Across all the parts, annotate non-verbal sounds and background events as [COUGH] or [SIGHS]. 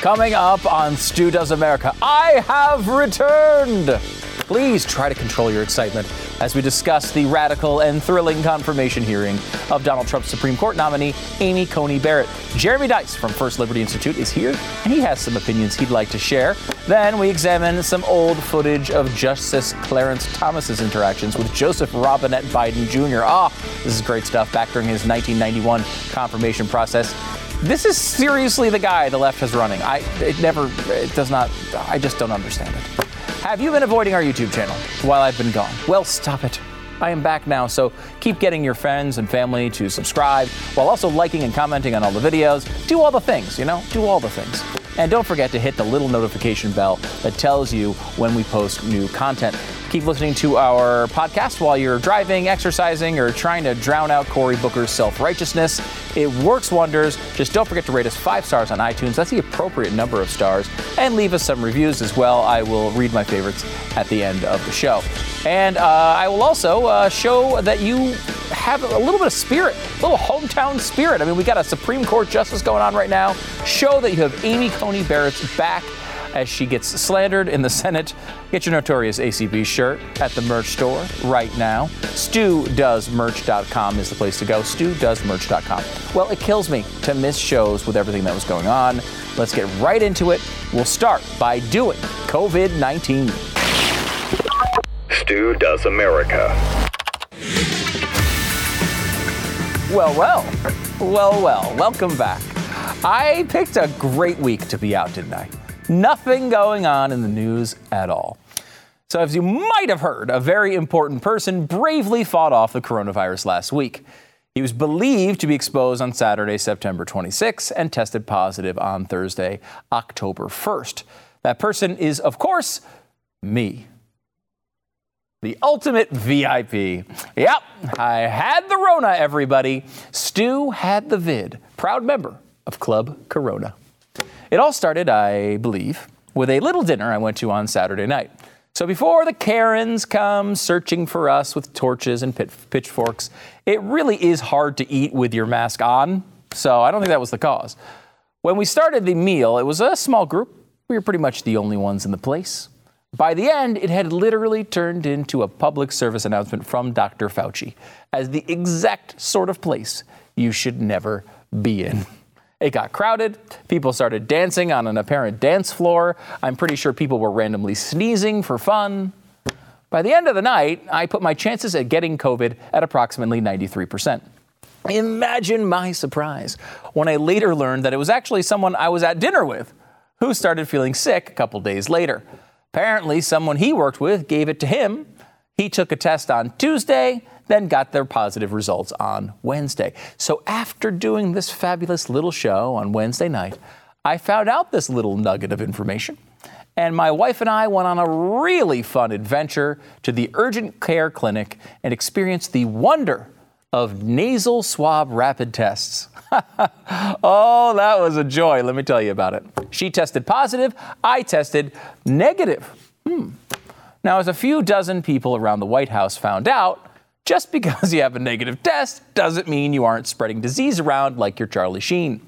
Coming up on Stu Does America, I have returned. Please try to control your excitement as we discuss the radical and thrilling confirmation hearing of Donald Trump's Supreme Court nominee, Amy Coney Barrett. Jeremy Dys from First Liberty Institute is here, and he has some opinions he'd like to share. Then we examine some old footage of Justice Clarence Thomas's interactions with Joseph Robinette Biden Jr. Ah, this is great stuff back during his 1991 confirmation process. This is seriously the guy the left has running. I it never it does not I just don't understand it. Have you been avoiding our YouTube channel while I've been gone? Well, stop it. I am back now, so keep getting your friends and family to subscribe while also liking and commenting on all the videos. Do all the things, you know? Do all the things. And don't forget to hit the little notification bell that tells you when we post new content. Keep listening to our podcast while you're driving, exercising, or trying to drown out Cory Booker's self righteousness. It works wonders. Just don't forget to rate us five stars on iTunes. That's the appropriate number of stars. And leave us some reviews as well. I will read my favorites at the end of the show. And uh, I will also uh, show that you have a little bit of spirit, a little hometown spirit. I mean, we got a Supreme Court justice going on right now. Show that you have Amy Coney Barrett's back as she gets slandered in the Senate. Get your notorious ACB shirt at the merch store right now. StuDoesMerch.com is the place to go. StuDoesMerch.com. Well, it kills me to miss shows with everything that was going on. Let's get right into it. We'll start by doing COVID 19. Stu Does America. Well, well, well, well, welcome back. I picked a great week to be out, didn't I? Nothing going on in the news at all. So, as you might have heard, a very important person bravely fought off the coronavirus last week. He was believed to be exposed on Saturday, September 26, and tested positive on Thursday, October 1st. That person is, of course, me. The ultimate VIP. Yep, I had the Rona, everybody. Stu had the vid. Proud member of Club Corona. It all started, I believe, with a little dinner I went to on Saturday night. So before the Karens come searching for us with torches and pit- pitchforks, it really is hard to eat with your mask on. So I don't think that was the cause. When we started the meal, it was a small group. We were pretty much the only ones in the place. By the end, it had literally turned into a public service announcement from Dr. Fauci as the exact sort of place you should never be in. It got crowded. People started dancing on an apparent dance floor. I'm pretty sure people were randomly sneezing for fun. By the end of the night, I put my chances at getting COVID at approximately 93%. Imagine my surprise when I later learned that it was actually someone I was at dinner with who started feeling sick a couple days later. Apparently, someone he worked with gave it to him. He took a test on Tuesday, then got their positive results on Wednesday. So, after doing this fabulous little show on Wednesday night, I found out this little nugget of information. And my wife and I went on a really fun adventure to the urgent care clinic and experienced the wonder of nasal swab rapid tests. [LAUGHS] oh, that was a joy. Let me tell you about it. She tested positive, I tested negative. Hmm. Now, as a few dozen people around the White House found out, just because you have a negative test doesn't mean you aren't spreading disease around like you're Charlie Sheen.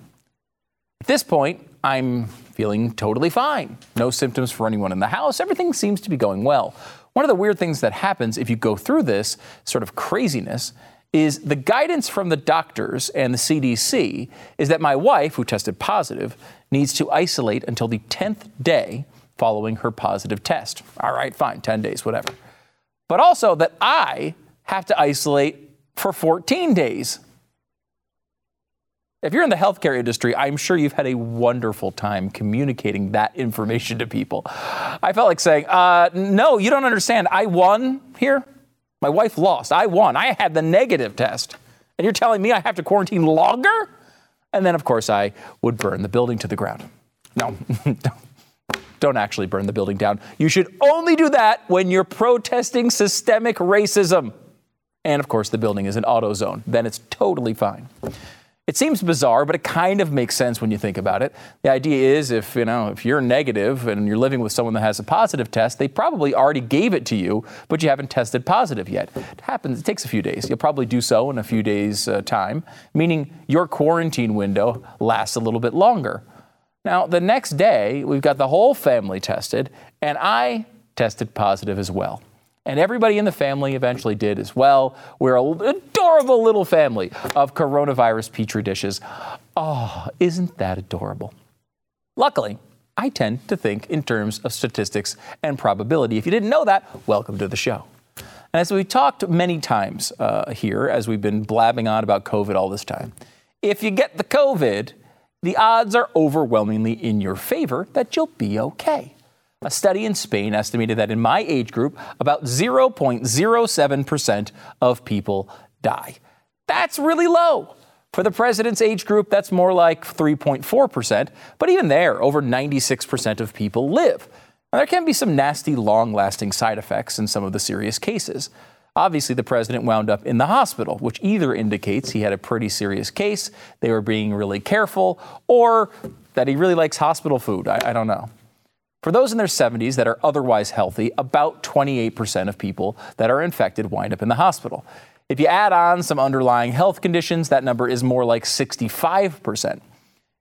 At this point, I'm feeling totally fine. No symptoms for anyone in the house. Everything seems to be going well. One of the weird things that happens if you go through this sort of craziness is the guidance from the doctors and the CDC is that my wife, who tested positive, needs to isolate until the 10th day following her positive test. All right, fine, 10 days, whatever. But also that I have to isolate for 14 days. If you're in the healthcare industry, I'm sure you've had a wonderful time communicating that information to people. I felt like saying, uh, no, you don't understand. I won here. My wife lost. I won. I had the negative test. And you're telling me I have to quarantine longer? And then, of course, I would burn the building to the ground. No, [LAUGHS] don't actually burn the building down. You should only do that when you're protesting systemic racism. And of course, the building is an AutoZone. Then it's totally fine. It seems bizarre, but it kind of makes sense when you think about it. The idea is if, you know, if you're negative and you're living with someone that has a positive test, they probably already gave it to you, but you haven't tested positive yet. It happens, it takes a few days. You'll probably do so in a few days' uh, time, meaning your quarantine window lasts a little bit longer. Now, the next day, we've got the whole family tested, and I tested positive as well. And everybody in the family eventually did as well. We're an adorable little family of coronavirus petri dishes. Oh, isn't that adorable? Luckily, I tend to think in terms of statistics and probability. If you didn't know that, welcome to the show. And as we talked many times uh, here, as we've been blabbing on about COVID all this time, if you get the COVID, the odds are overwhelmingly in your favor that you'll be okay. A study in Spain estimated that in my age group, about 0.07% of people die. That's really low. For the president's age group, that's more like 3.4%, but even there, over 96% of people live. Now, there can be some nasty, long lasting side effects in some of the serious cases. Obviously, the president wound up in the hospital, which either indicates he had a pretty serious case, they were being really careful, or that he really likes hospital food. I, I don't know. For those in their 70s that are otherwise healthy, about 28% of people that are infected wind up in the hospital. If you add on some underlying health conditions, that number is more like 65%.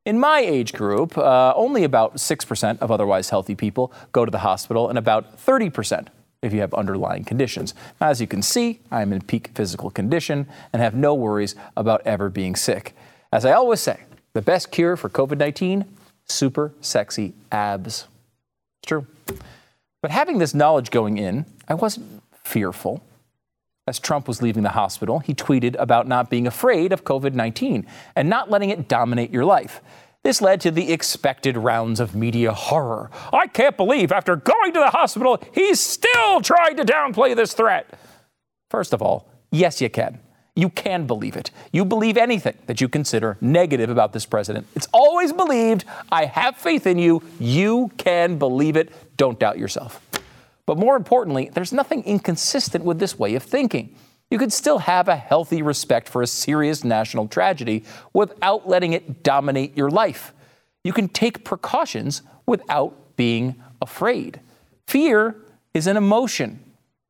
In my age group, uh, only about 6% of otherwise healthy people go to the hospital, and about 30% if you have underlying conditions. As you can see, I am in peak physical condition and have no worries about ever being sick. As I always say, the best cure for COVID 19 super sexy abs. It's true. But having this knowledge going in, I wasn't fearful. As Trump was leaving the hospital, he tweeted about not being afraid of COVID 19 and not letting it dominate your life. This led to the expected rounds of media horror. I can't believe after going to the hospital, he's still trying to downplay this threat. First of all, yes, you can. You can believe it. You believe anything that you consider negative about this president. It's always believed. I have faith in you. You can believe it. Don't doubt yourself. But more importantly, there's nothing inconsistent with this way of thinking. You could still have a healthy respect for a serious national tragedy without letting it dominate your life. You can take precautions without being afraid. Fear is an emotion.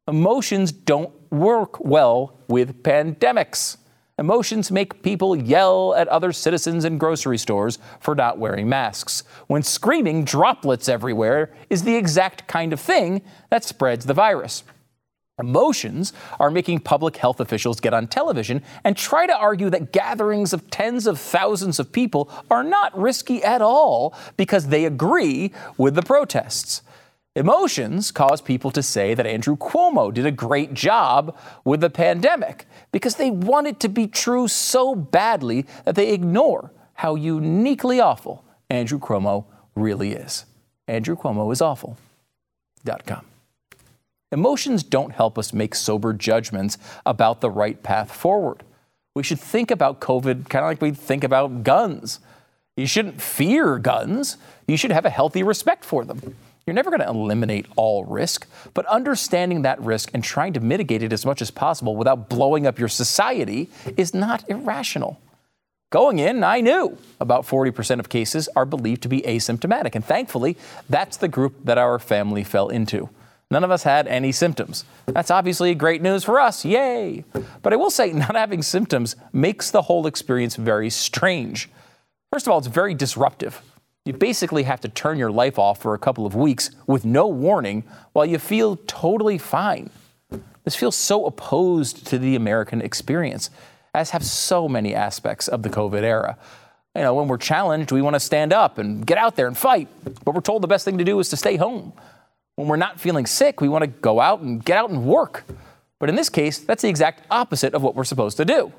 Emotions don't work well with pandemics. Emotions make people yell at other citizens in grocery stores for not wearing masks, when screaming droplets everywhere is the exact kind of thing that spreads the virus. Emotions are making public health officials get on television and try to argue that gatherings of tens of thousands of people are not risky at all because they agree with the protests. Emotions cause people to say that Andrew Cuomo did a great job with the pandemic because they want it to be true so badly that they ignore how uniquely awful Andrew Cuomo really is. Andrew Cuomo is awful.com. Emotions don't help us make sober judgments about the right path forward. We should think about COVID kind of like we think about guns. You shouldn't fear guns, you should have a healthy respect for them. You're never going to eliminate all risk, but understanding that risk and trying to mitigate it as much as possible without blowing up your society is not irrational. Going in, I knew about 40% of cases are believed to be asymptomatic, and thankfully, that's the group that our family fell into. None of us had any symptoms. That's obviously great news for us. Yay! But I will say, [LAUGHS] not having symptoms makes the whole experience very strange. First of all, it's very disruptive. You basically have to turn your life off for a couple of weeks with no warning while you feel totally fine. This feels so opposed to the American experience, as have so many aspects of the COVID era. You know, when we're challenged, we want to stand up and get out there and fight. But we're told the best thing to do is to stay home. When we're not feeling sick, we want to go out and get out and work. But in this case, that's the exact opposite of what we're supposed to do.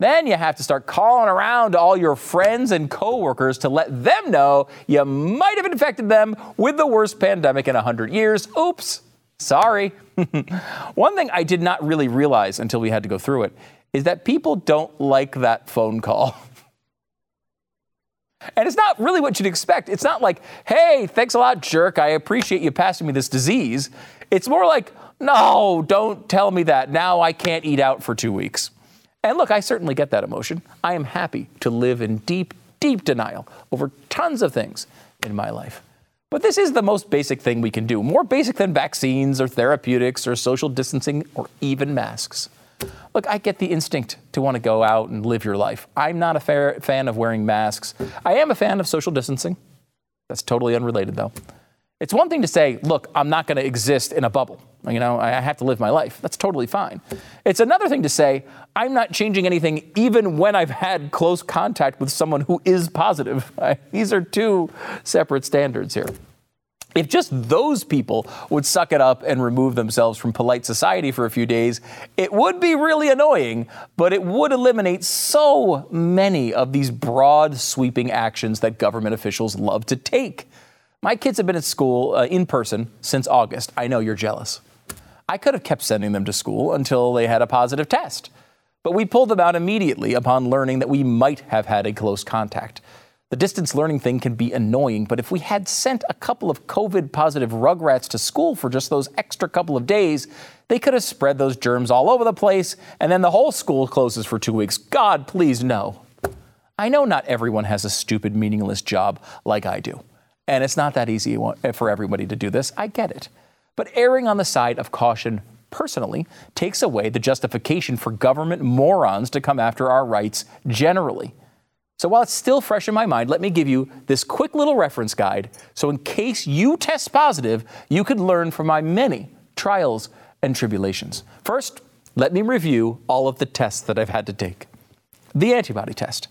Then you have to start calling around to all your friends and coworkers to let them know you might have infected them with the worst pandemic in 100 years. Oops, sorry. [LAUGHS] One thing I did not really realize until we had to go through it is that people don't like that phone call. [LAUGHS] And it's not really what you'd expect. It's not like, hey, thanks a lot, jerk. I appreciate you passing me this disease. It's more like, no, don't tell me that. Now I can't eat out for two weeks. And look, I certainly get that emotion. I am happy to live in deep, deep denial over tons of things in my life. But this is the most basic thing we can do, more basic than vaccines or therapeutics or social distancing or even masks. Look, I get the instinct to want to go out and live your life. I'm not a fan of wearing masks. I am a fan of social distancing. That's totally unrelated, though. It's one thing to say, look, I'm not going to exist in a bubble. You know, I have to live my life. That's totally fine. It's another thing to say, I'm not changing anything even when I've had close contact with someone who is positive. [LAUGHS] These are two separate standards here. If just those people would suck it up and remove themselves from polite society for a few days, it would be really annoying, but it would eliminate so many of these broad, sweeping actions that government officials love to take. My kids have been at school uh, in person since August. I know you're jealous. I could have kept sending them to school until they had a positive test, but we pulled them out immediately upon learning that we might have had a close contact. The distance learning thing can be annoying, but if we had sent a couple of COVID positive rugrats to school for just those extra couple of days, they could have spread those germs all over the place, and then the whole school closes for two weeks. God, please no. I know not everyone has a stupid, meaningless job like I do, and it's not that easy eh, for everybody to do this. I get it. But erring on the side of caution personally takes away the justification for government morons to come after our rights generally. So while it's still fresh in my mind, let me give you this quick little reference guide. So in case you test positive, you could learn from my many trials and tribulations. First, let me review all of the tests that I've had to take. The antibody test.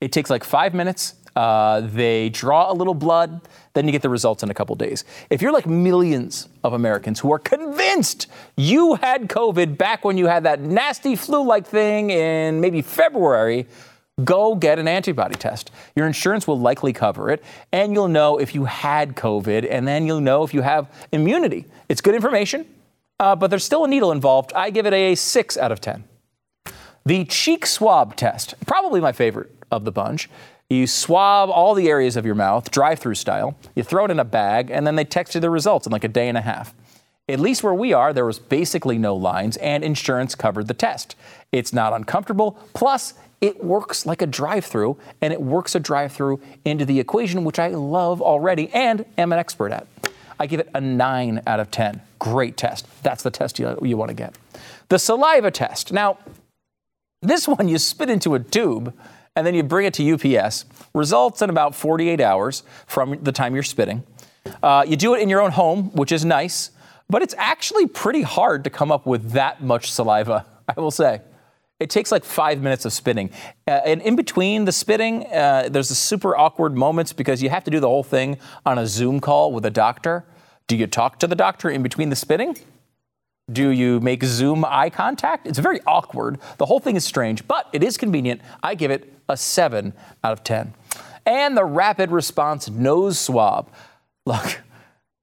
It takes like five minutes. Uh, they draw a little blood, then you get the results in a couple days. If you're like millions of Americans who are convinced you had COVID back when you had that nasty flu like thing in maybe February, go get an antibody test. Your insurance will likely cover it, and you'll know if you had COVID, and then you'll know if you have immunity. It's good information, uh, but there's still a needle involved. I give it a 6 out of 10. The cheek swab test, probably my favorite of the bunch. You swab all the areas of your mouth, drive through style. You throw it in a bag, and then they text you the results in like a day and a half. At least where we are, there was basically no lines, and insurance covered the test. It's not uncomfortable. Plus, it works like a drive through and it works a drive through into the equation, which I love already and am an expert at. I give it a 9 out of 10. Great test. That's the test you, you want to get. The saliva test. Now, this [LAUGHS] one you spit into a tube and then you bring it to UPS. Results in about 48 hours from the time you're spitting. Uh, you do it in your own home, which is nice, but it's actually pretty hard to come up with that much saliva, [LAUGHS] I will say. It takes like five minutes of spitting. Uh, and in between the spitting, uh, there's a super awkward moments because you have to do the whole thing on a Zoom call with a doctor. Do you talk to the doctor in between the spitting? Do you make Zoom eye contact? It's very awkward. The whole thing is strange, but it is convenient. I give it a 7 out of 10. And the rapid response nose swab. Look,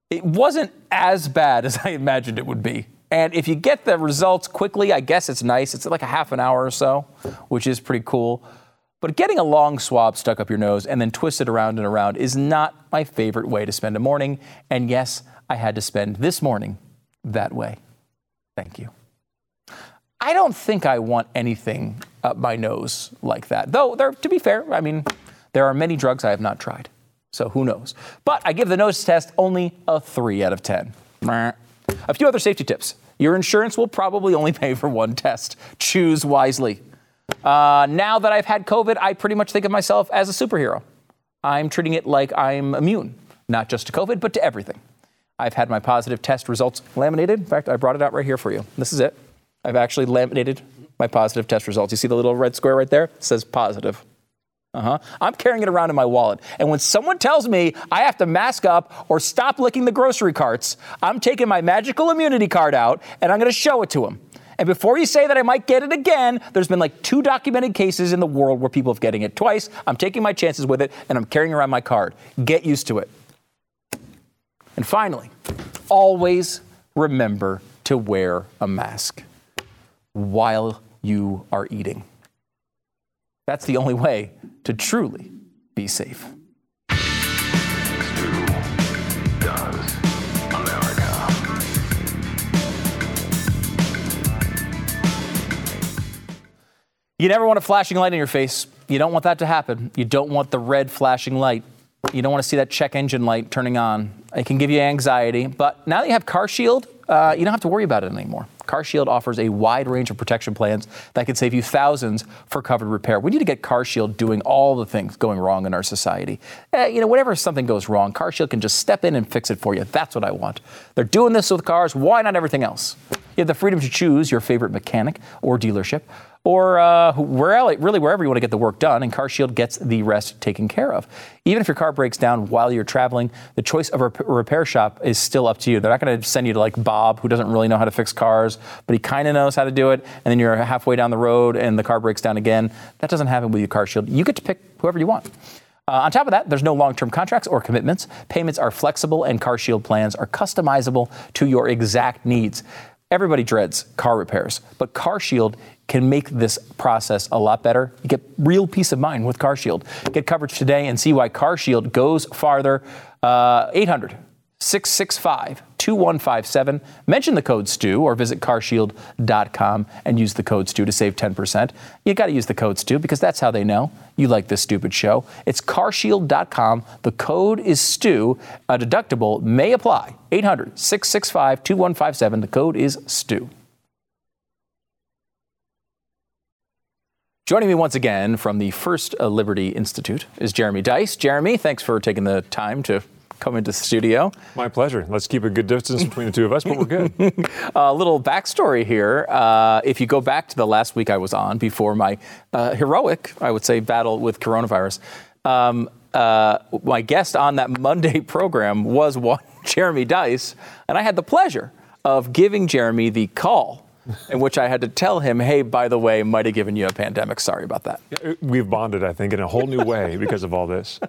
it wasn't as bad as [LAUGHS] I imagined it would be. And if you get the results quickly, I guess it's nice. It's like a half an hour or so, which is pretty cool. But getting a long swab stuck up your nose and then twisted around and around is not my favorite way to spend a morning. And yes, I had to spend this morning that way. Thank you. I don't think I want anything up my nose like that. Though, there, to be fair, I mean, there are many drugs I have not tried. So who knows? But I give the nose test only a 3 out of 10. A few other safety tips. Your insurance will probably only pay for one test. Choose wisely. Uh, now that I've had COVID, I pretty much think of myself as a superhero. I'm treating it like I'm immune, not just to COVID, but to everything. I've had my positive test results laminated. In fact, I brought it out right here for you. This is it. I've actually laminated my positive test results. You see the little red square right there? It says positive. Uh-huh. I'm carrying it around in my wallet. And when someone tells me I have to mask up or stop licking the grocery carts, I'm taking my magical immunity card out and I'm going to show it to them. And before you say that I might get it again, there's been like two documented cases in the world where people have getting it twice. I'm taking my chances with it and I'm carrying around my card. Get used to it. And finally, always remember to wear a mask while you are eating. That's the only way to truly be safe. You never want a flashing light in your face. You don't want that to happen. You don't want the red flashing light. You don't want to see that check engine light turning on. It can give you anxiety. But now that you have CarShield, uh, you don't have to worry about it anymore. CarShield offers a wide range of protection plans that can save you thousands for covered repair. We need to get CarShield doing all the things going wrong in our society. Eh, you know, whenever something goes wrong, CarShield can just step in and fix it for you. That's what I want. They're doing this with cars. Why not everything else? You have the freedom to choose your favorite mechanic or dealership or uh, where, really wherever you want to get the work done, and CarShield gets the rest taken care of. Even if your car breaks down while you're traveling, the choice of a repair shop is still up to you. They're not going to send you to like Bob, who doesn't really know how to fix cars, but he kind of knows how to do it, and then you're halfway down the road and the car breaks down again. That doesn't happen with your CarShield. You get to pick whoever you want. Uh, on top of that, there's no long term contracts or commitments. Payments are flexible, and CarShield plans are customizable to your exact needs. Everybody dreads car repairs, but CarShield can make this process a lot better. You get real peace of mind with CarShield. Get coverage today and see why CarShield goes farther. Uh, 800 665 2157. Mention the code STU or visit carshield.com and use the code STU to save 10%. You got to use the code STU because that's how they know you like this stupid show. It's carshield.com. The code is STU. A deductible may apply. 800 665 2157. The code is STU. Joining me once again from the First Liberty Institute is Jeremy Dys. Jeremy, thanks for taking the time to come into the studio. My pleasure. Let's keep a good distance between the two of us, but we're good. [LAUGHS] a little backstory here. Uh, if you go back to the last week I was on before my uh, heroic, I would say, battle with coronavirus, um, uh, my guest on that Monday [LAUGHS] program was one [LAUGHS] Jeremy Dys, and I had the pleasure of giving Jeremy the call in which I had to tell him, hey, by the way, might have given you a pandemic. Sorry about that. We've bonded, I think, in a whole new way [LAUGHS] because of all this.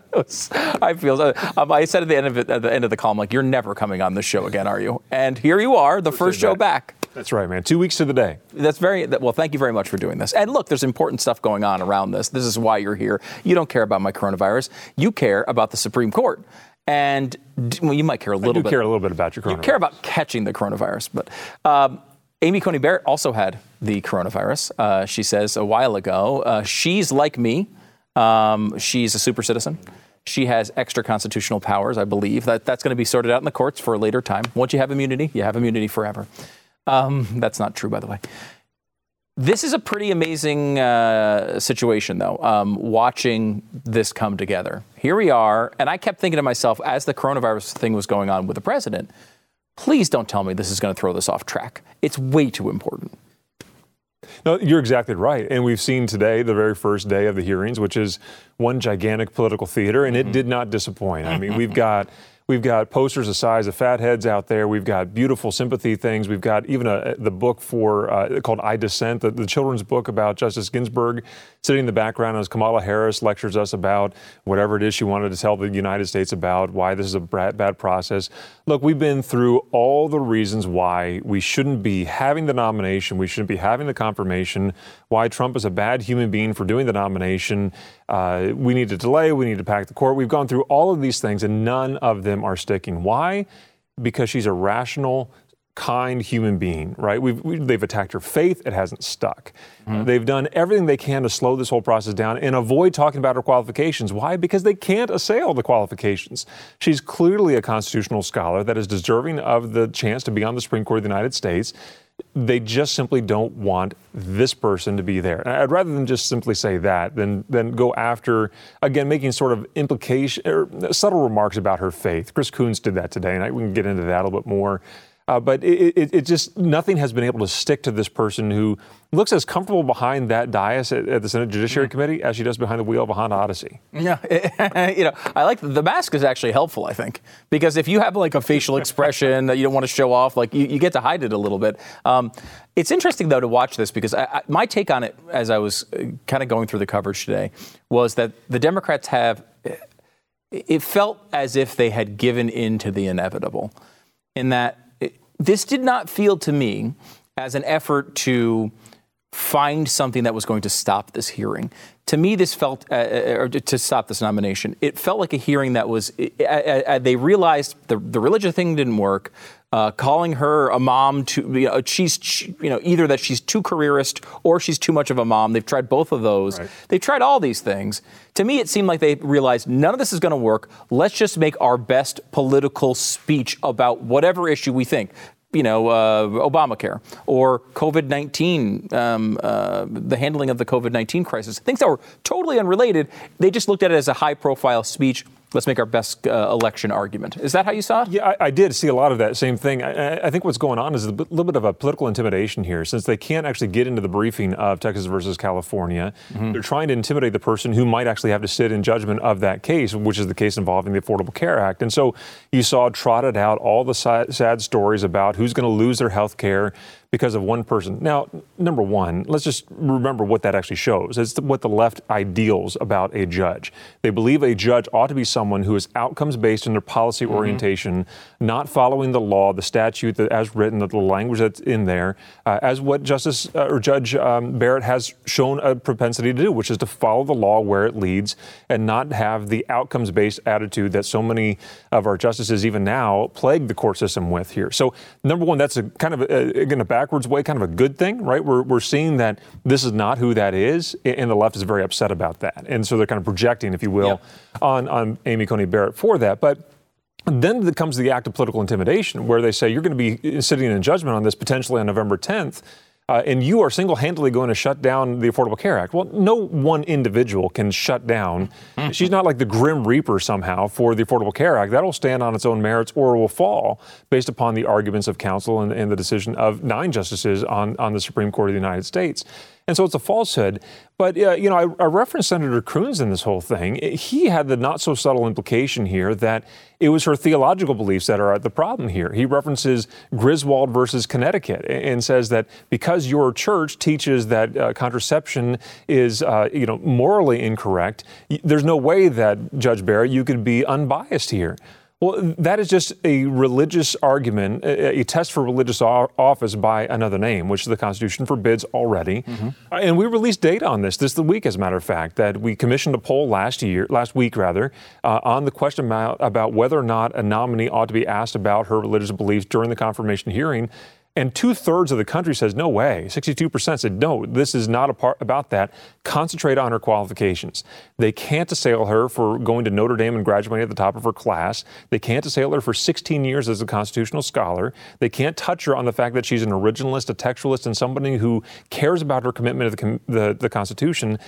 I feel, um, I said at the end of it, at the end of the call, I'm like, you're never coming on this show again, are you? And here you are, the first show back. That's right, man. Two weeks to the day. That's very well. Thank you very much for doing this. And look, there's important stuff going on around this. This is why you're here. You don't care about my coronavirus. You care about the Supreme Court. And well, you might care a little I do bit. care a little bit about your coronavirus. You care about catching the coronavirus, but um, Amy Coney Barrett also had the coronavirus. Uh, she says a while ago, uh, she's like me. Um, she's a super citizen. She has extra constitutional powers, I believe. That, that's going to be sorted out in the courts for a later time. Once you have immunity, you have immunity forever. Um, that's not true, by the way. This is a pretty amazing uh, situation, though, um, watching this come together. Here we are, and I kept thinking to myself as the coronavirus thing was going on with the president Please don't tell me this is going to throw this off track. It's way too important. No, you're exactly right. And we've seen today, the very first day of the hearings, which is one gigantic political theater, and mm-hmm. it did not disappoint. I mean, we've [LAUGHS] got We've got posters the size of fatheads out there. We've got beautiful sympathy things. We've got even a, the book for uh, called I Dissent, the, the, children's book about Justice Ginsburg, sitting in the background as Kamala Harris lectures us about whatever it is she wanted to tell the United States about, why this is a bad process. Look, we've been through all the reasons why we shouldn't be having the nomination, we shouldn't be having the confirmation, why Trump is a bad human being for doing the nomination. Uh, we need to delay, we need to pack the court. We've gone through all of these things, and none of them are sticking. Why? Because she's a rational, kind human being, right? We've, we, they've attacked her faith, it hasn't stuck. Mm-hmm. They've done everything they can to slow this whole process down and avoid talking about her qualifications. Why? Because they can't assail the qualifications. She's clearly a constitutional scholar that is deserving of the chance to be on the Supreme Court of the United States they just simply don't want this person to be there. And I'd rather than just simply say that than than go after again making sort of implication or subtle remarks about her faith. Chris Coons did that today, and I, we can get into that a little bit more. Uh, but it, it, it, just nothing has been able to stick to this person who looks as comfortable behind that dais at, at the Senate Judiciary mm. Committee as she does behind the wheel of a Honda Odyssey. Yeah, [LAUGHS] you know, I like the, the, mask is actually helpful. I think because if you have like a facial [LAUGHS] expression that you don't want to show off, like you, you get to hide it a little bit. Um, it's interesting though to watch this because I, I, my take on it, as I was uh, kind of going through the coverage today, was that the Democrats have. It felt as if they had given in to the inevitable, in that this did not feel to me as an effort to find something that was going to stop this hearing. To me, this felt, uh, uh or to stop this nomination, it felt like a hearing that was, uh, uh, they realized the, the religious thing didn't work uh, calling her a mom to you know, she's you know either that she's too careerist or she's too much of a mom. They've tried both of those. Right. They've tried all these things. To me, it seemed like they realized none of this is going to work. Let's just make our best political speech about whatever issue we think. you know, uh, Obamacare or COVID 19, um, uh, the handling of the COVID 19 crisis, things that were totally unrelated. They just looked at it as a high profile speech let's make our best uh, election argument. Is that how you saw it? Yeah, I, I did see a lot of that same thing. I, I, think what's going on is a little bit of a political intimidation here, since they can't actually get into the briefing of Texas versus California. Mm-hmm. They're trying to intimidate the person who might actually have to sit in judgment of that case, which is the case involving the Affordable Care Act. And so you saw trotted out all the sad stories about who's going to lose their health care because of one person. Now, number one, let's just remember what that actually shows. It's what the left ideals about a judge. They believe a judge ought to be someone who is outcomes based in their policy mm-hmm. orientation, not following the law, the statute that, as written, the language that's in there, uh, as what Justice uh, or Judge um, Barrett has shown a propensity to do, which is to follow the law where it leads and not have the outcomes based attitude that so many of our justices, even now, plague the court system with here. So, number one, that's a kind of a, again a backwards way, kind of a good thing, right? We're, we're seeing that this is not who that is, and the left is very upset about that. And so they're kind of projecting, if you will, on, on Amy Coney Barrett for that. But then comes the act of political intimidation, where they say you're going to be sitting in judgment on this potentially on November 10th uh, and you are single handedly going to shut down the Affordable Care Act. Well, no one individual can shut down. Mm-hmm. She's not like the Grim Reaper somehow for the Affordable Care Act. That'll stand on its own merits or will fall based upon the arguments of counsel and, and the decision of nine justices on, on the Supreme Court of the United States. And so it's a falsehood. But, uh, you know, I, I, referenced Senator Coons in this whole thing. He had the not so subtle implication here that it was her theological beliefs that are the problem here. He references Griswold versus Connecticut and says that because your church teaches that uh, contraception is, uh, you know, morally incorrect, there's no way that, Judge Barrett, you could be unbiased here. Well, that is just a religious argument, a, a test for religious office by another name, which the Constitution forbids already. Mm-hmm. Uh, and we released data on this this the week, as a matter of fact, that we commissioned a poll last year, last week rather, uh, on the question about, about whether or not a nominee ought to be asked about her religious beliefs during the confirmation hearing. And two thirds of the country says, no way. 62% said, no, this is not part about that. Concentrate on her qualifications. They can't assail her for going to Notre Dame and graduating at the top of her class. They can't assail her for 16 years as a constitutional scholar. They can't touch her on the fact that she's an originalist, a textualist, and somebody who cares about her commitment to the, the, the Constitution.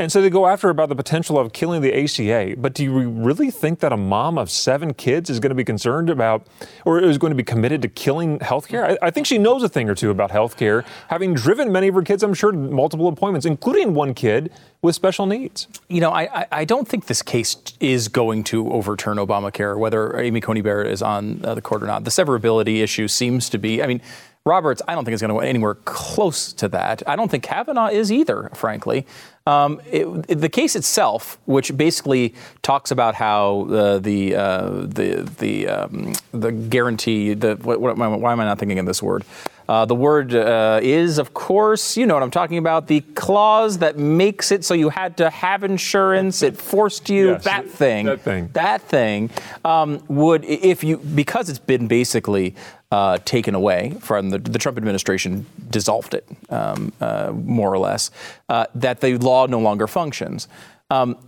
And so they go after about the potential of killing the ACA. But do you really think that a mom of seven kids is going to be concerned about or is going to be committed to killing healthcare? I, I think she knows a thing or two about healthcare, having driven many of her kids, I'm sure, multiple appointments, including one kid with special needs. You know, I, I don't think this case is going to overturn Obamacare, whether Amy Coney Barrett is on uh, the court or not. The severability issue seems to be, I mean, Roberts, I don't think is going to go anywhere close to that. I don't think Kavanaugh is either, frankly. Um, it, it, the case itself, which basically talks about how uh, the uh, the the um, the guarantee, the what, what, why am I not thinking of this word? Uh, the word uh, is, of course, you know what I'm talking about. The clause that makes it so you had to have insurance. It forced you. Yes, that thing. That thing. That thing um, would, if you, because it's been basically uh, taken away from the, the, Trump administration, dissolved it um, uh, more or less. Uh, that the law no longer functions. Um,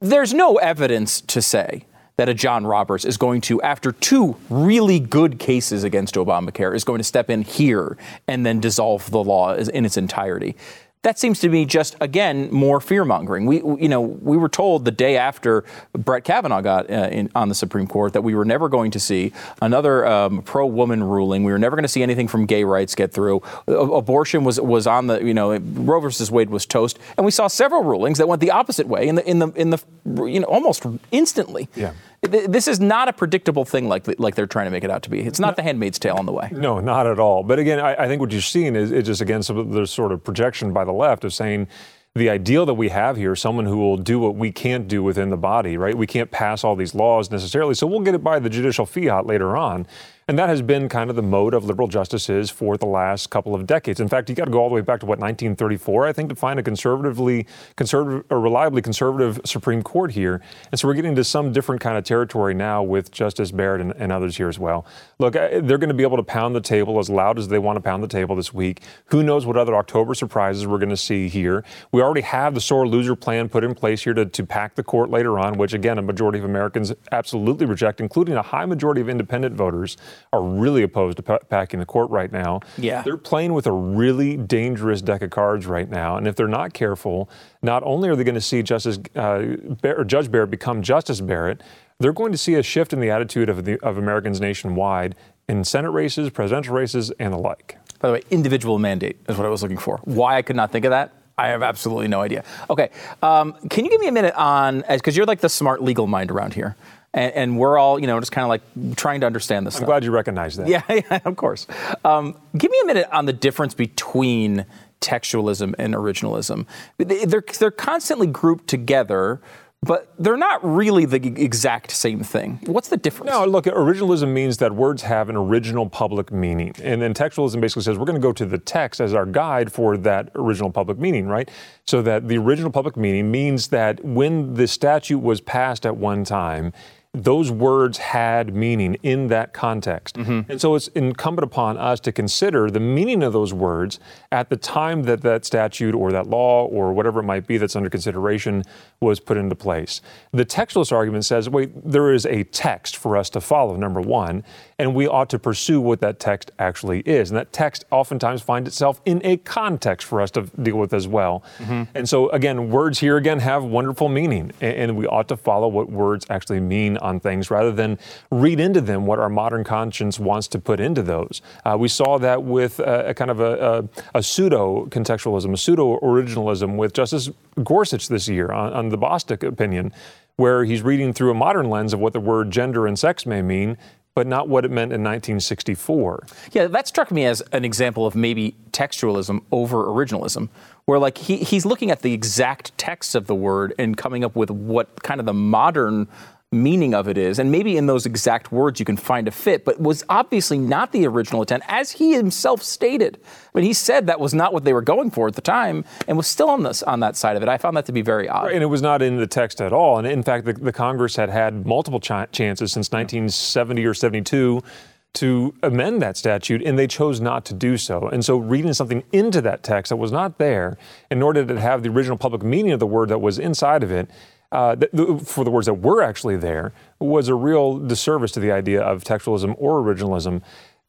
there's no evidence to say that a John Roberts is going to, after two really good cases against Obamacare, is going to step in here and then dissolve the law in its entirety that seems to be just again more fear mongering. We, you know, we were told the day after Brett Kavanaugh got uh, in, on the Supreme Court that we were never going to see another um, pro-woman ruling. We were never going to see anything from gay rights get through. abortion was was on the, you know, Roe versus Wade was toast, and we saw several rulings that went the opposite way in the in the in the you know almost instantly. Yeah. This is not a predictable thing like like they're trying to make it out to be. It's not no, the Handmaid's Tale on the way. No, not at all. But again, I, I think what you're seeing is, is just again some of the sort of projection by the left of saying the ideal that we have here, someone who will do what we can't do within the body, right? We can't pass all these laws necessarily, so we'll get it by the judicial fiat later on. And that has been kind of the mode of liberal justices for the last couple of decades. In fact, you got to go all the way back to what 1934, I think, to find a conservatively conservative or reliably conservative Supreme Court here. And so we're getting to some different kind of territory now with Justice Barrett and, and others here as well. Look, they're going to be able to pound the table as loud as they want to pound the table this week. Who knows what other October surprises we're going to see here? We already have the sore loser plan put in place here to, to pack the court later on, which again a majority of Americans absolutely reject, including a high majority of independent voters. Are really opposed to pa- packing the court right now. Yeah. They're playing with a really dangerous deck of cards right now. And if they're not careful, not only are they going to see Justice uh, or Judge Barrett become Justice Barrett, they're going to see a shift in the attitude of, the, of Americans nationwide in Senate races, presidential races, and the like. By the way, individual mandate is what I was looking for. Why I could not think of that, I have absolutely no idea. Okay, um, can you give me a minute on, because you're like the smart legal mind around here, and, and we're all, you know, just kind of like trying to understand this. I'm stuff. glad you recognize that. Yeah, [LAUGHS] yeah, of course. Um, give me a minute on the difference between textualism and originalism. They're, they're constantly grouped together, but they're not really the exact same thing. What's the difference? No, look, originalism means that words have an original public meaning. And then textualism basically says we're going to go to the text as our guide for that original public meaning, right? So that the original public meaning means that when the statute was passed at one time, those words had meaning in that context. Mm-hmm. And so it's incumbent upon us to consider the meaning of those words at the time that that statute or that law or whatever it might be that's under consideration was put into place. The textualist argument says, wait, there is a text for us to follow, number one, and we ought to pursue what that text actually is. And that text oftentimes finds itself in a context for us to deal with as well. Mm-hmm. And so, again, words here again have wonderful meaning, and we ought to follow what words actually mean on things rather than read into them what our modern conscience wants to put into those. Uh, we saw that with a, a kind of a, a, a pseudo contextualism, a pseudo originalism with Justice Gorsuch this year on, on the Bostock opinion, where he's reading through a modern lens of what the word gender and sex may mean, but not what it meant in 1964. Yeah, that struck me as an example of maybe textualism over originalism, where like he, he's looking at the exact text of the word and coming up with what kind of the modern meaning of it is. And maybe in those exact words you can find a fit, but was obviously not the original intent, as he himself stated. I mean, he said that was not what they were going for at the time and was still on this on that side of it. I found that to be very odd. Right, and it was not in the text at all. And in fact, the, the Congress had had multiple ch- chances since 1970 or 72 to amend that statute, and they chose not to do so. And so, reading something into that text that was not there, in order to have the original public meaning of the word that was inside of it, uh, for the words that were actually there, was a real disservice to the idea of textualism or originalism.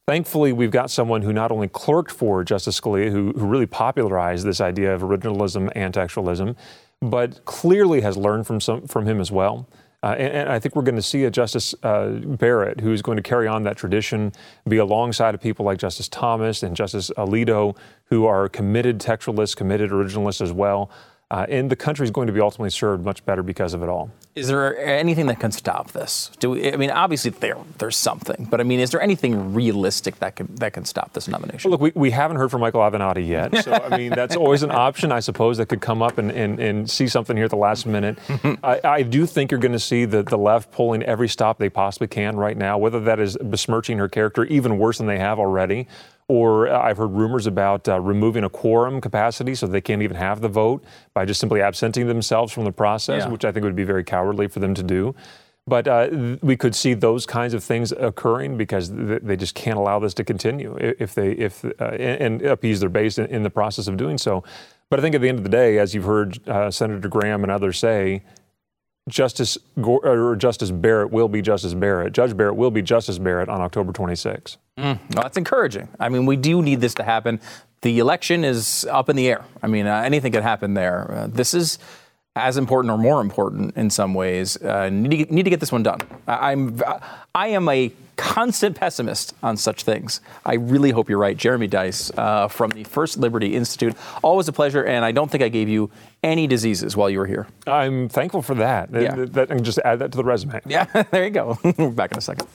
Thankfully, we've got someone who not only clerked for Justice Scalia, who, who really popularized this idea of originalism and textualism, but clearly has learned from some from him as well. Uh, and, and, I think we're going to see a Justice uh, Barrett who's going to carry on that tradition, be alongside of people like Justice Thomas and Justice Alito, who are committed textualists, committed originalists as well. Uh, and the country is going to be ultimately served much better because of it all. Is there anything that can stop this? Do we, I mean, obviously there there's something, but I mean, is there anything realistic that can that can stop this nomination? Well, look, we, we haven't heard from Michael Avenatti yet, so I mean that's always an option, I suppose, that could come up and, and, and see something here at the last minute. [LAUGHS] I, I, do think you're going to see the, the left pulling every stop they possibly can right now, whether that is besmirching her character even worse than they have already, or uh, I've heard rumors about uh, removing a quorum capacity so they can't even have the vote by just simply absenting themselves from the process, yeah. which I think would be very cowardly for them to do. But uh, we could see those kinds of things occurring because th- they just can't allow this to continue if they if uh, and, and, appease their base in, in, the process of doing so. But I think at the end of the day, as you've heard uh, Senator Graham and others say, Justice or Justice Barrett will be Justice Barrett. Judge Barrett will be Justice Barrett on October 26. Mm, well, that's encouraging. I mean, we do need this to happen. The election is up in the air. I mean, uh, anything could happen there. Uh, this is as important or more important in some ways. Uh, need, to get, need to get this one done. I, I'm I am a constant pessimist on such things. I really hope you're right, Jeremy Dys uh, from the First Liberty Institute. Always a pleasure, and I don't think I gave you any diseases while you were here. I'm thankful for that. Yeah. That, that, and just add that to the resume. Yeah, [LAUGHS] there you go. [LAUGHS] Back in a second.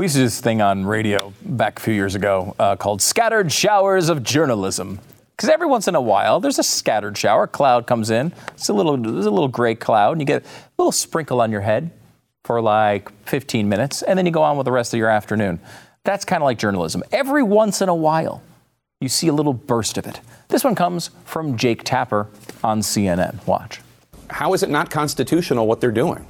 We used to do this thing on radio back a few years ago uh, called Scattered Showers of Journalism. Because every once in a while, there's a scattered shower. A cloud comes in. It's a little, it's a little gray cloud, and you get a little sprinkle on your head for like 15 minutes, and then you go on with the rest of your afternoon. That's kind of like journalism. Every once in a while, you see a little burst of it. This one comes from Jake Tapper on CNN. Watch. How is it not constitutional what they're doing?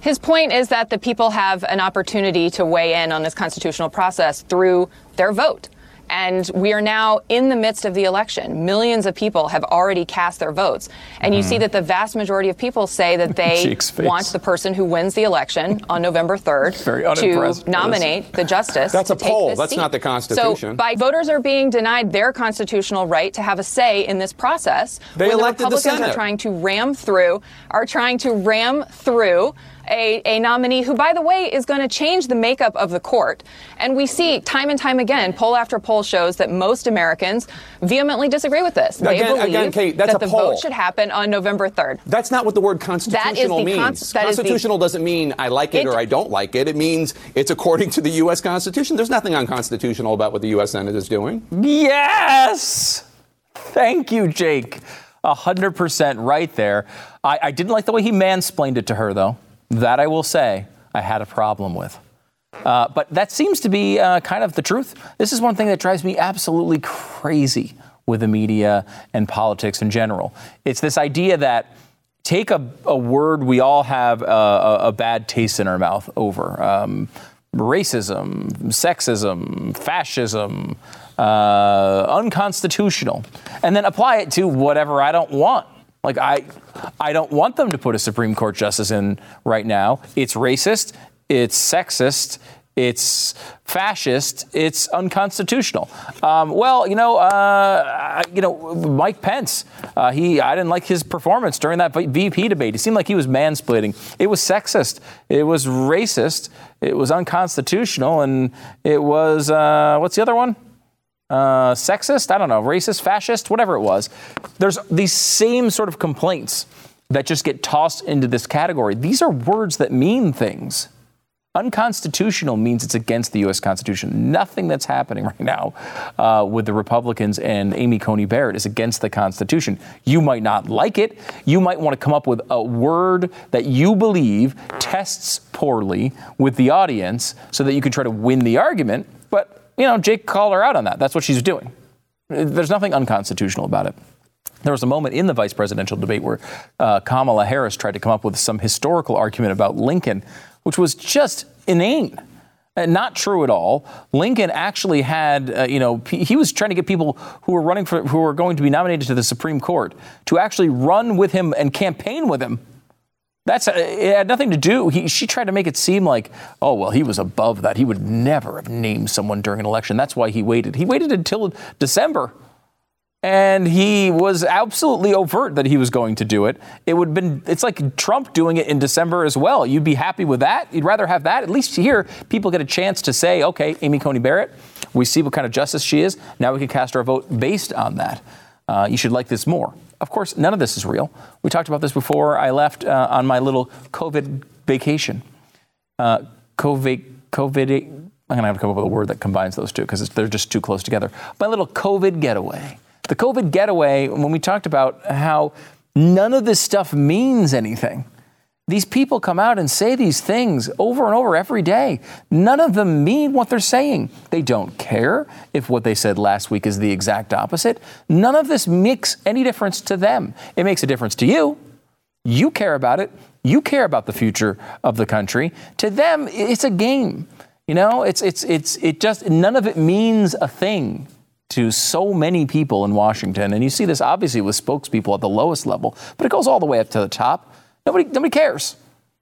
His point is that the people have an opportunity to weigh in on this constitutional process through their vote. And we are now in the midst of the election. Millions of people have already cast their votes. And you see Mm-hmm. that the vast majority of people say that [LAUGHS] they want the person who wins the election on November 3rd Very unimpressed with to nominate the justice. That's a take poll. this That's seat. not the Constitution. So by voters are being denied their constitutional right to have a say in this process. They when elected the the Republicans Senate. are trying to ram through, are trying to ram through a, a nominee who, by the way, is going to change the makeup of the court. And we see time and time again, poll after poll shows that most Americans vehemently disagree with this. They Again- believe again, Kate, that's that a the poll. vote should happen on November 3rd. That's not what the word constitutional the means. cons- that is the- constitutional doesn't mean I like it, It- or I don't like it. It means it's according to the U.S. Constitution. There's nothing unconstitutional about what the U.S. Senate is doing. Yes! Thank you, Jake. A 100% right there. I, I didn't like the way he mansplained it to her, though. That I will say, I had a problem with. Uh, but that seems to be uh, kind of the truth. This is one thing that drives me absolutely crazy with the media and politics in general. It's this idea that take a, a word we all have uh, a, a bad taste in our mouth over um, racism, sexism, fascism, uh, unconstitutional, and then apply it to whatever I don't want. Like I, I don't want them to put a Supreme Court justice in right now. It's racist. It's sexist. It's fascist. It's unconstitutional. Um, well, you know, uh, you know, Mike Pence. Uh, he, I didn't like his performance during that VP debate. It seemed like he was mansplaining. It was sexist. It was racist. It was unconstitutional, and it was uh, what's the other one? Uh, sexist, I don't know, racist, fascist, whatever it was. There's these same sort of complaints that just get tossed into this category. These are words that mean things. Unconstitutional means it's against the U.S. Constitution. Nothing that's happening [LAUGHS] right now uh, with the Republicans and Amy Coney Barrett is against the Constitution. You might not like it. You might want to come up with a word that you believe tests poorly with the audience so that you can try to win the argument. But, you know, Jake called her out on that. That's what she's doing. There's nothing unconstitutional about it. There was a moment in the vice presidential debate where uh, Kamala Harris tried to come up with some historical argument about Lincoln, which was just inane. Not true at all. Lincoln actually had, uh, you know, he was trying to get people who were running for, who were going to be nominated to the Supreme Court to actually run with him and campaign with him. That's uh, it had nothing to do. He, she tried to make it seem like, oh well, he was above that. He would never have named someone during an election. That's why he waited. He waited until December and he was absolutely overt that he was going to do it. It would have been, it's like Trump doing it in December as well. You'd be happy with that. You'd rather have that. At least here, people get a chance to say, okay, Amy Coney Barrett, we see what kind of justice she is. Now we can cast our vote based on that. Uh, you should like this more. Of course, none of this is real. We talked about this before I left uh, on my little COVID vacation. Uh, COVID, COVID, I'm going to have to come up with a word that combines those two because they're just too close together. My little COVID getaway. The COVID getaway, when we talked about how none of this stuff means anything. These people come out and say these things over and over every day. None of them mean what they're saying. They don't care if what they said last week is the exact opposite. None of this makes any difference to them. It makes a difference to you. You care about it. You care about the future of the country. To them, it's a game. You know, it's it's it's it just none of it means a thing to so many people in Washington. And you see this obviously with spokespeople at the lowest level, but it goes all the way up to the top. Nobody nobody cares.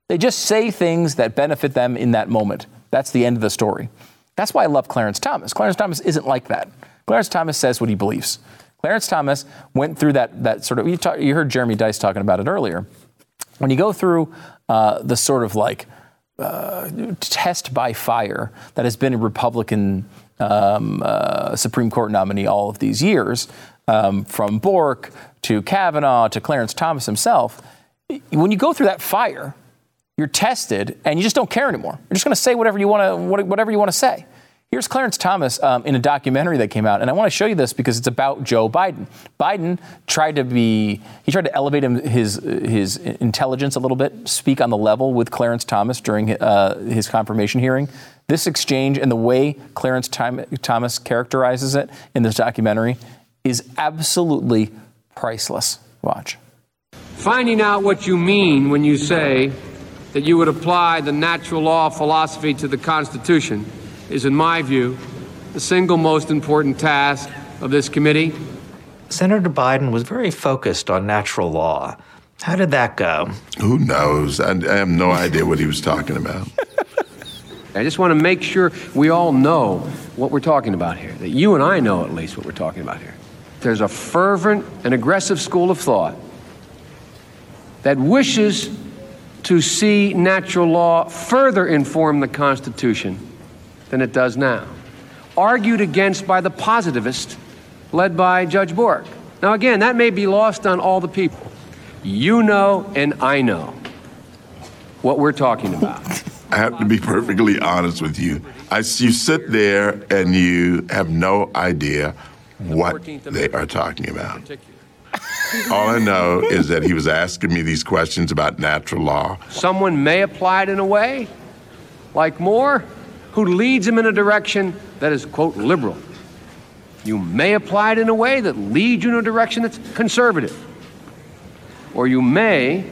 They just say things that benefit them in that moment. That's the end of the story. That's why I love Clarence Thomas. Clarence Thomas isn't like that. Clarence Thomas says what he believes. Clarence Thomas went through that that sort of you, talk, you heard Jeremy Dys talking about it earlier. When you go through uh, the sort of like uh, test by fire that has been a Republican um, uh, Supreme Court nominee all of these years, um, from Bork to Kavanaugh to Clarence Thomas himself, when you go through that fire, you're tested and you just don't care anymore. You're just going to say whatever you want to, whatever you want to say. Here's Clarence Thomas um, in a documentary that came out, and I want to show you this because it's about Joe Biden. Biden tried to be, he tried to elevate him, his his intelligence a little bit, speak on the level with Clarence Thomas during uh, his confirmation hearing. This exchange and the way Clarence Thomas characterizes it in this documentary is absolutely priceless. Watch. Finding out what you mean when you say that you would apply the natural law philosophy to the Constitution is, in my view, the single most important task of this committee. Senator Biden was very focused on natural law. How did that go? Who knows? I, I have no idea what he was talking about. I just want to make sure we all know what we're talking about here, that you and I know at least what we're talking about here. There's a fervent and aggressive school of thought that wishes to see natural law further inform the Constitution than it does now, argued against by the positivist led by Judge Bork. Now, again, that may be lost on all the people. You know, and I know what we're talking about. [LAUGHS] I have to be perfectly honest with you. I, you sit there and you have no idea what they are talking about. All I know is that he was asking me these questions about natural law. Someone may apply it in a way, like Moore, who leads him in a direction that is, quote, liberal. You may apply it in a way that leads you in a direction that's conservative. Or you may,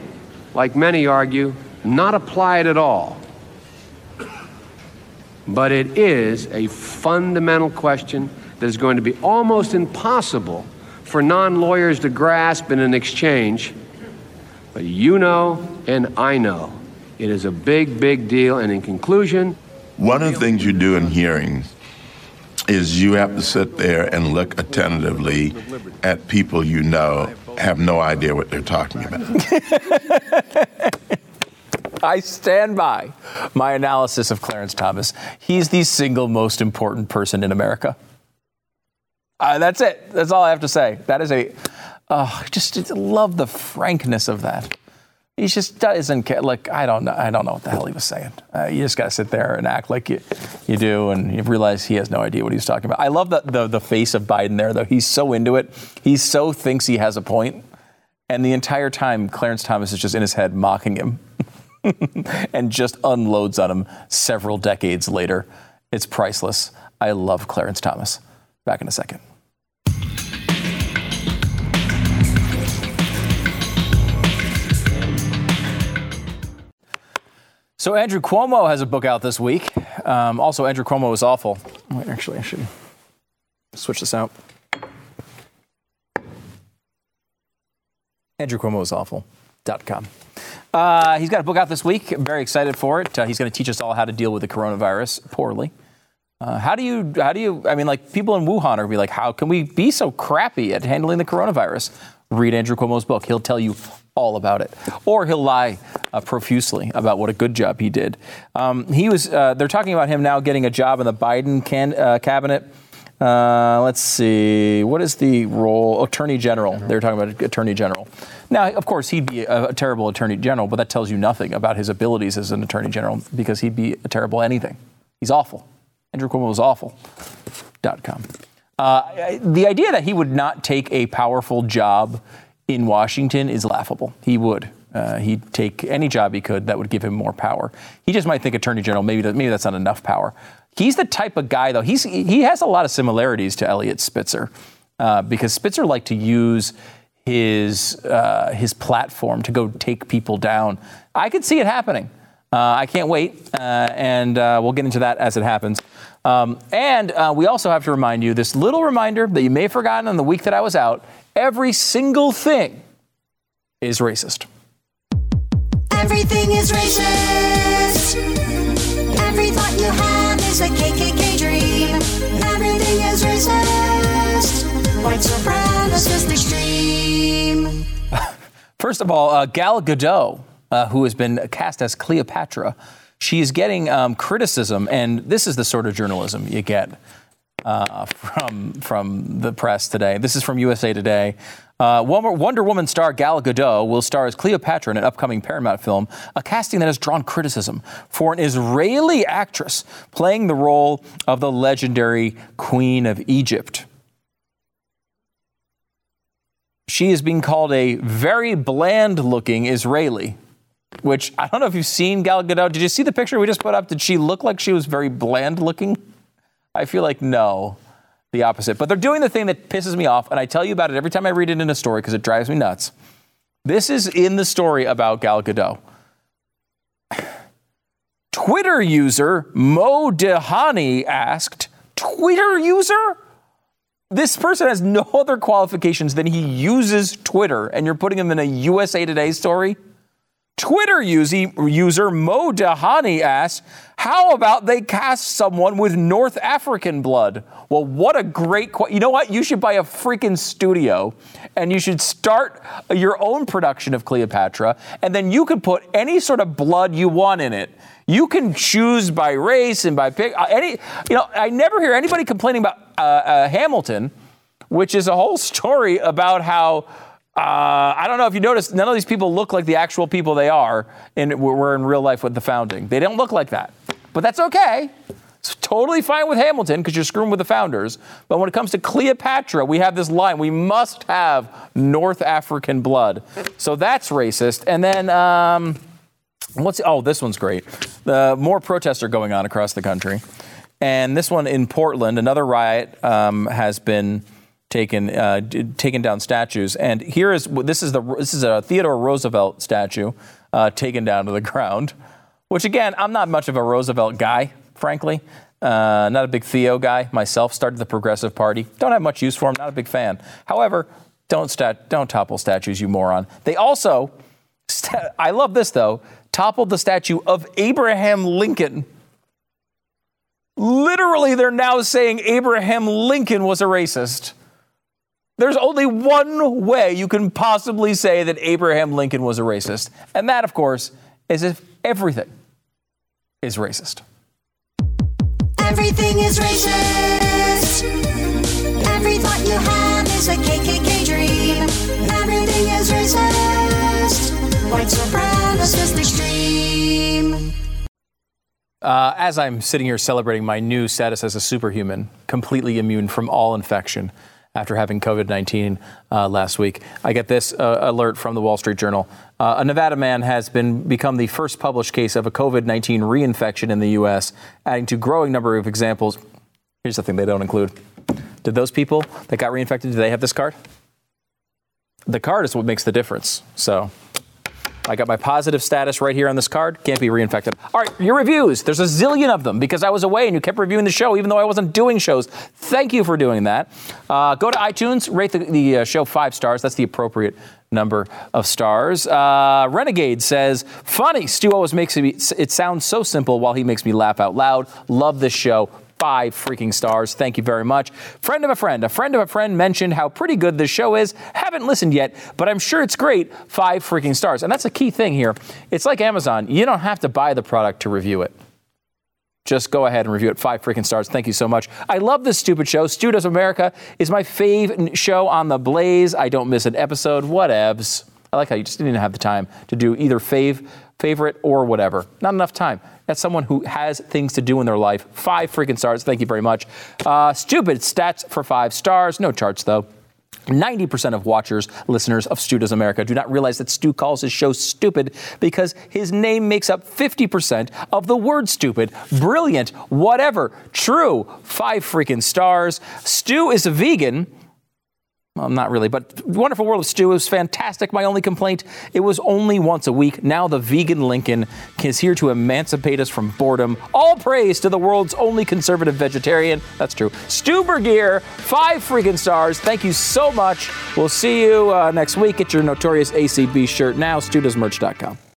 like many argue, not apply it at all. But it is a fundamental question that is going to be almost impossible for non lawyers to grasp in an exchange. But you know, and I know, it is a big, big deal. And in conclusion, one of the things you do in hearings is you have to sit there and look attentively at people you know have no idea what they're talking about. [LAUGHS] I stand by my analysis of Clarence Thomas. He's the single most important person in America. Uh, that's it. That's all I have to say. That is a, uh, just love the frankness of that. He just doesn't care. Like I don't know. I don't know what the hell he was saying. Uh, you just gotta sit there and act like you, you do, and you realize he has no idea what he's talking about. I love the, the the face of Biden there, though. He's so into it. He so thinks he has a point, and the entire time, Clarence Thomas is just in his head mocking him, [LAUGHS] and just unloads on him several decades later. It's priceless. I love Clarence Thomas. Back in a second. So Andrew Cuomo has a book out this week. Um, also, Andrew Cuomo is awful. Wait, actually, I should switch this out. Andrew Cuomo is awful.com. Uh, he's got a book out this week. I'm very excited for it. Uh, he's going to teach us all how to deal with the coronavirus poorly. Uh, how do you, how do you, I mean, like people in Wuhan are going to be like, how can we be so crappy at handling the coronavirus? Read Andrew Cuomo's book. He'll tell you all about it. Or he'll lie uh, profusely about what a good job he did. Um, he was, uh, they're talking about him now getting a job in the Biden can, uh, cabinet. Uh, let's see, what is the role? Attorney General. They're talking about Attorney General. Now, of course, he'd be a, a terrible Attorney General, but that tells you nothing about his abilities as an Attorney General because he'd be a terrible anything. He's awful. Andrew Cuomo was awful.com. Uh, the idea that he would not take a powerful job in Washington is laughable. He would. Uh, he'd take any job he could that would give him more power. He just might think attorney general. Maybe maybe that's not enough power. He's the type of guy though. He's he has a lot of similarities to Eliot Spitzer uh, because Spitzer liked to use his uh, his platform to go take people down. I could see it happening. Uh, I can't wait, uh, and uh, we'll get into that as it happens. Um, and we also have to remind you this little reminder that you may have forgotten on the week that I was out every single thing is racist. Everything is racist. Every thought you have is a KKK dream. Everything is racist. White supremacist extreme. [LAUGHS] First of all, uh, Gal Gadot, uh, who has been cast as Cleopatra, she is getting um, criticism, and this is the sort of journalism you get uh, from from the press today. This is from USA Today. Uh, Wonder Woman star Gal Gadot will star as Cleopatra in an upcoming Paramount film, a casting that has drawn criticism for an Israeli actress playing the role of the legendary Queen of Egypt. She is being called a very bland looking Israeli, which I don't know if you've seen Gal Gadot. Did you see the picture we just put up? Did she look like she was very bland looking? I feel like no, the opposite. But they're doing the thing that pisses me off, and I tell you about it every time I read it in a story because it drives me nuts. This is in the story about Gal Gadot. [SIGHS] Twitter user Mo Dehani asked, Twitter user? This person has no other qualifications than he uses Twitter, and you're putting him in a USA Today story? Twitter user, Mo Dahani asks, How about they cast someone with North African blood? Well, what a great question. You know what? You should buy a freaking studio and you should start your own production of Cleopatra, and then you can put any sort of blood you want in it. You can choose by race and by pick. uh, Any, you know, I never hear anybody complaining about uh, uh, Hamilton, which is a whole story about how uh, I don't know if you noticed, none of these people look like the actual people they are in, were in real life with the founding. They don't look like that. But that's okay. It's totally fine with Hamilton because you're screwing with the founders. But when it comes to Cleopatra, we have this line we must have North African blood. So that's racist. And then, um, what's, oh, this one's great. Uh, more protests are going on across the country. And this one in Portland, another riot um, has been taken uh, taken down statues. And here is this is the this is a Theodore Roosevelt statue uh, taken down to the [LAUGHS] ground. Which again, I'm not much of a Roosevelt guy, frankly. Uh, not a big Theo guy myself. Started the Progressive Party. Don't have much use for him. Not a big fan. However, don't stat don't topple statues, you moron. They also, I love this though, toppled the statue of Abraham Lincoln. Literally, they're now saying Abraham Lincoln was a racist. There's only one way you can possibly say that Abraham Lincoln was a racist, and that, of course, is if everything is racist. Everything is racist. Every thought you have is a KKK dream. Everything is racist. White supremacist extreme. Uh, as I'm sitting here celebrating my new status as a superhuman, completely immune from all infection after having COVID 19 uh, last week, I get this uh, alert from the Wall Street Journal. Uh, a Nevada man has been become the first published case of a COVID 19 reinfection in the U.S., adding to growing number of examples. Here's the thing they don't include. Did those people that got reinfected, do they have this card? The card is what makes the difference. So I got my positive status right here on this card. Can't be reinfected. All right, your reviews. There's a zillion of them because I was away and you kept reviewing the show even though I wasn't doing shows. Thank you for doing that. Uh, go to iTunes, rate the, the uh, show five stars. That's the appropriate number of stars. Uh, Renegade says, funny. Stu always makes it, it sound so simple while he makes me laugh out loud. Love this show five freaking stars. Thank you very much. Friend of a friend, a friend of a friend mentioned how pretty good this show is. Haven't listened yet, but I'm sure it's great. Five freaking stars. And that's a key thing here. It's like Amazon. You don't have to buy the product to review it. Just go ahead and review it. Five freaking stars. Thank you so much. I love this stupid show. Stu Does America is my fave show on the Blaze. I don't miss an episode. Whatevs. I like how you just didn't have the time to do either fave, favorite, or whatever. Not enough time. That's someone who has things to do in their life. Five freaking stars. Thank you very much. Uh, stupid stats for five stars. No charts though. 90% of watchers, listeners of Stu Does America do not realize that Stu calls his show stupid because his name makes up 50% of the word stupid. Brilliant, whatever, true, five freaking stars. Stu is a vegan. Well, not really, but Wonderful World of Stu is fantastic. My only complaint, it was only once a week. Now the vegan Lincoln is here to emancipate us from boredom. All praise to the world's only conservative vegetarian. That's true. Stu Burguiere, five freaking stars. Thank you so much. We'll see you uh, next week. Get your notorious ACB shirt now, studosmerch.com.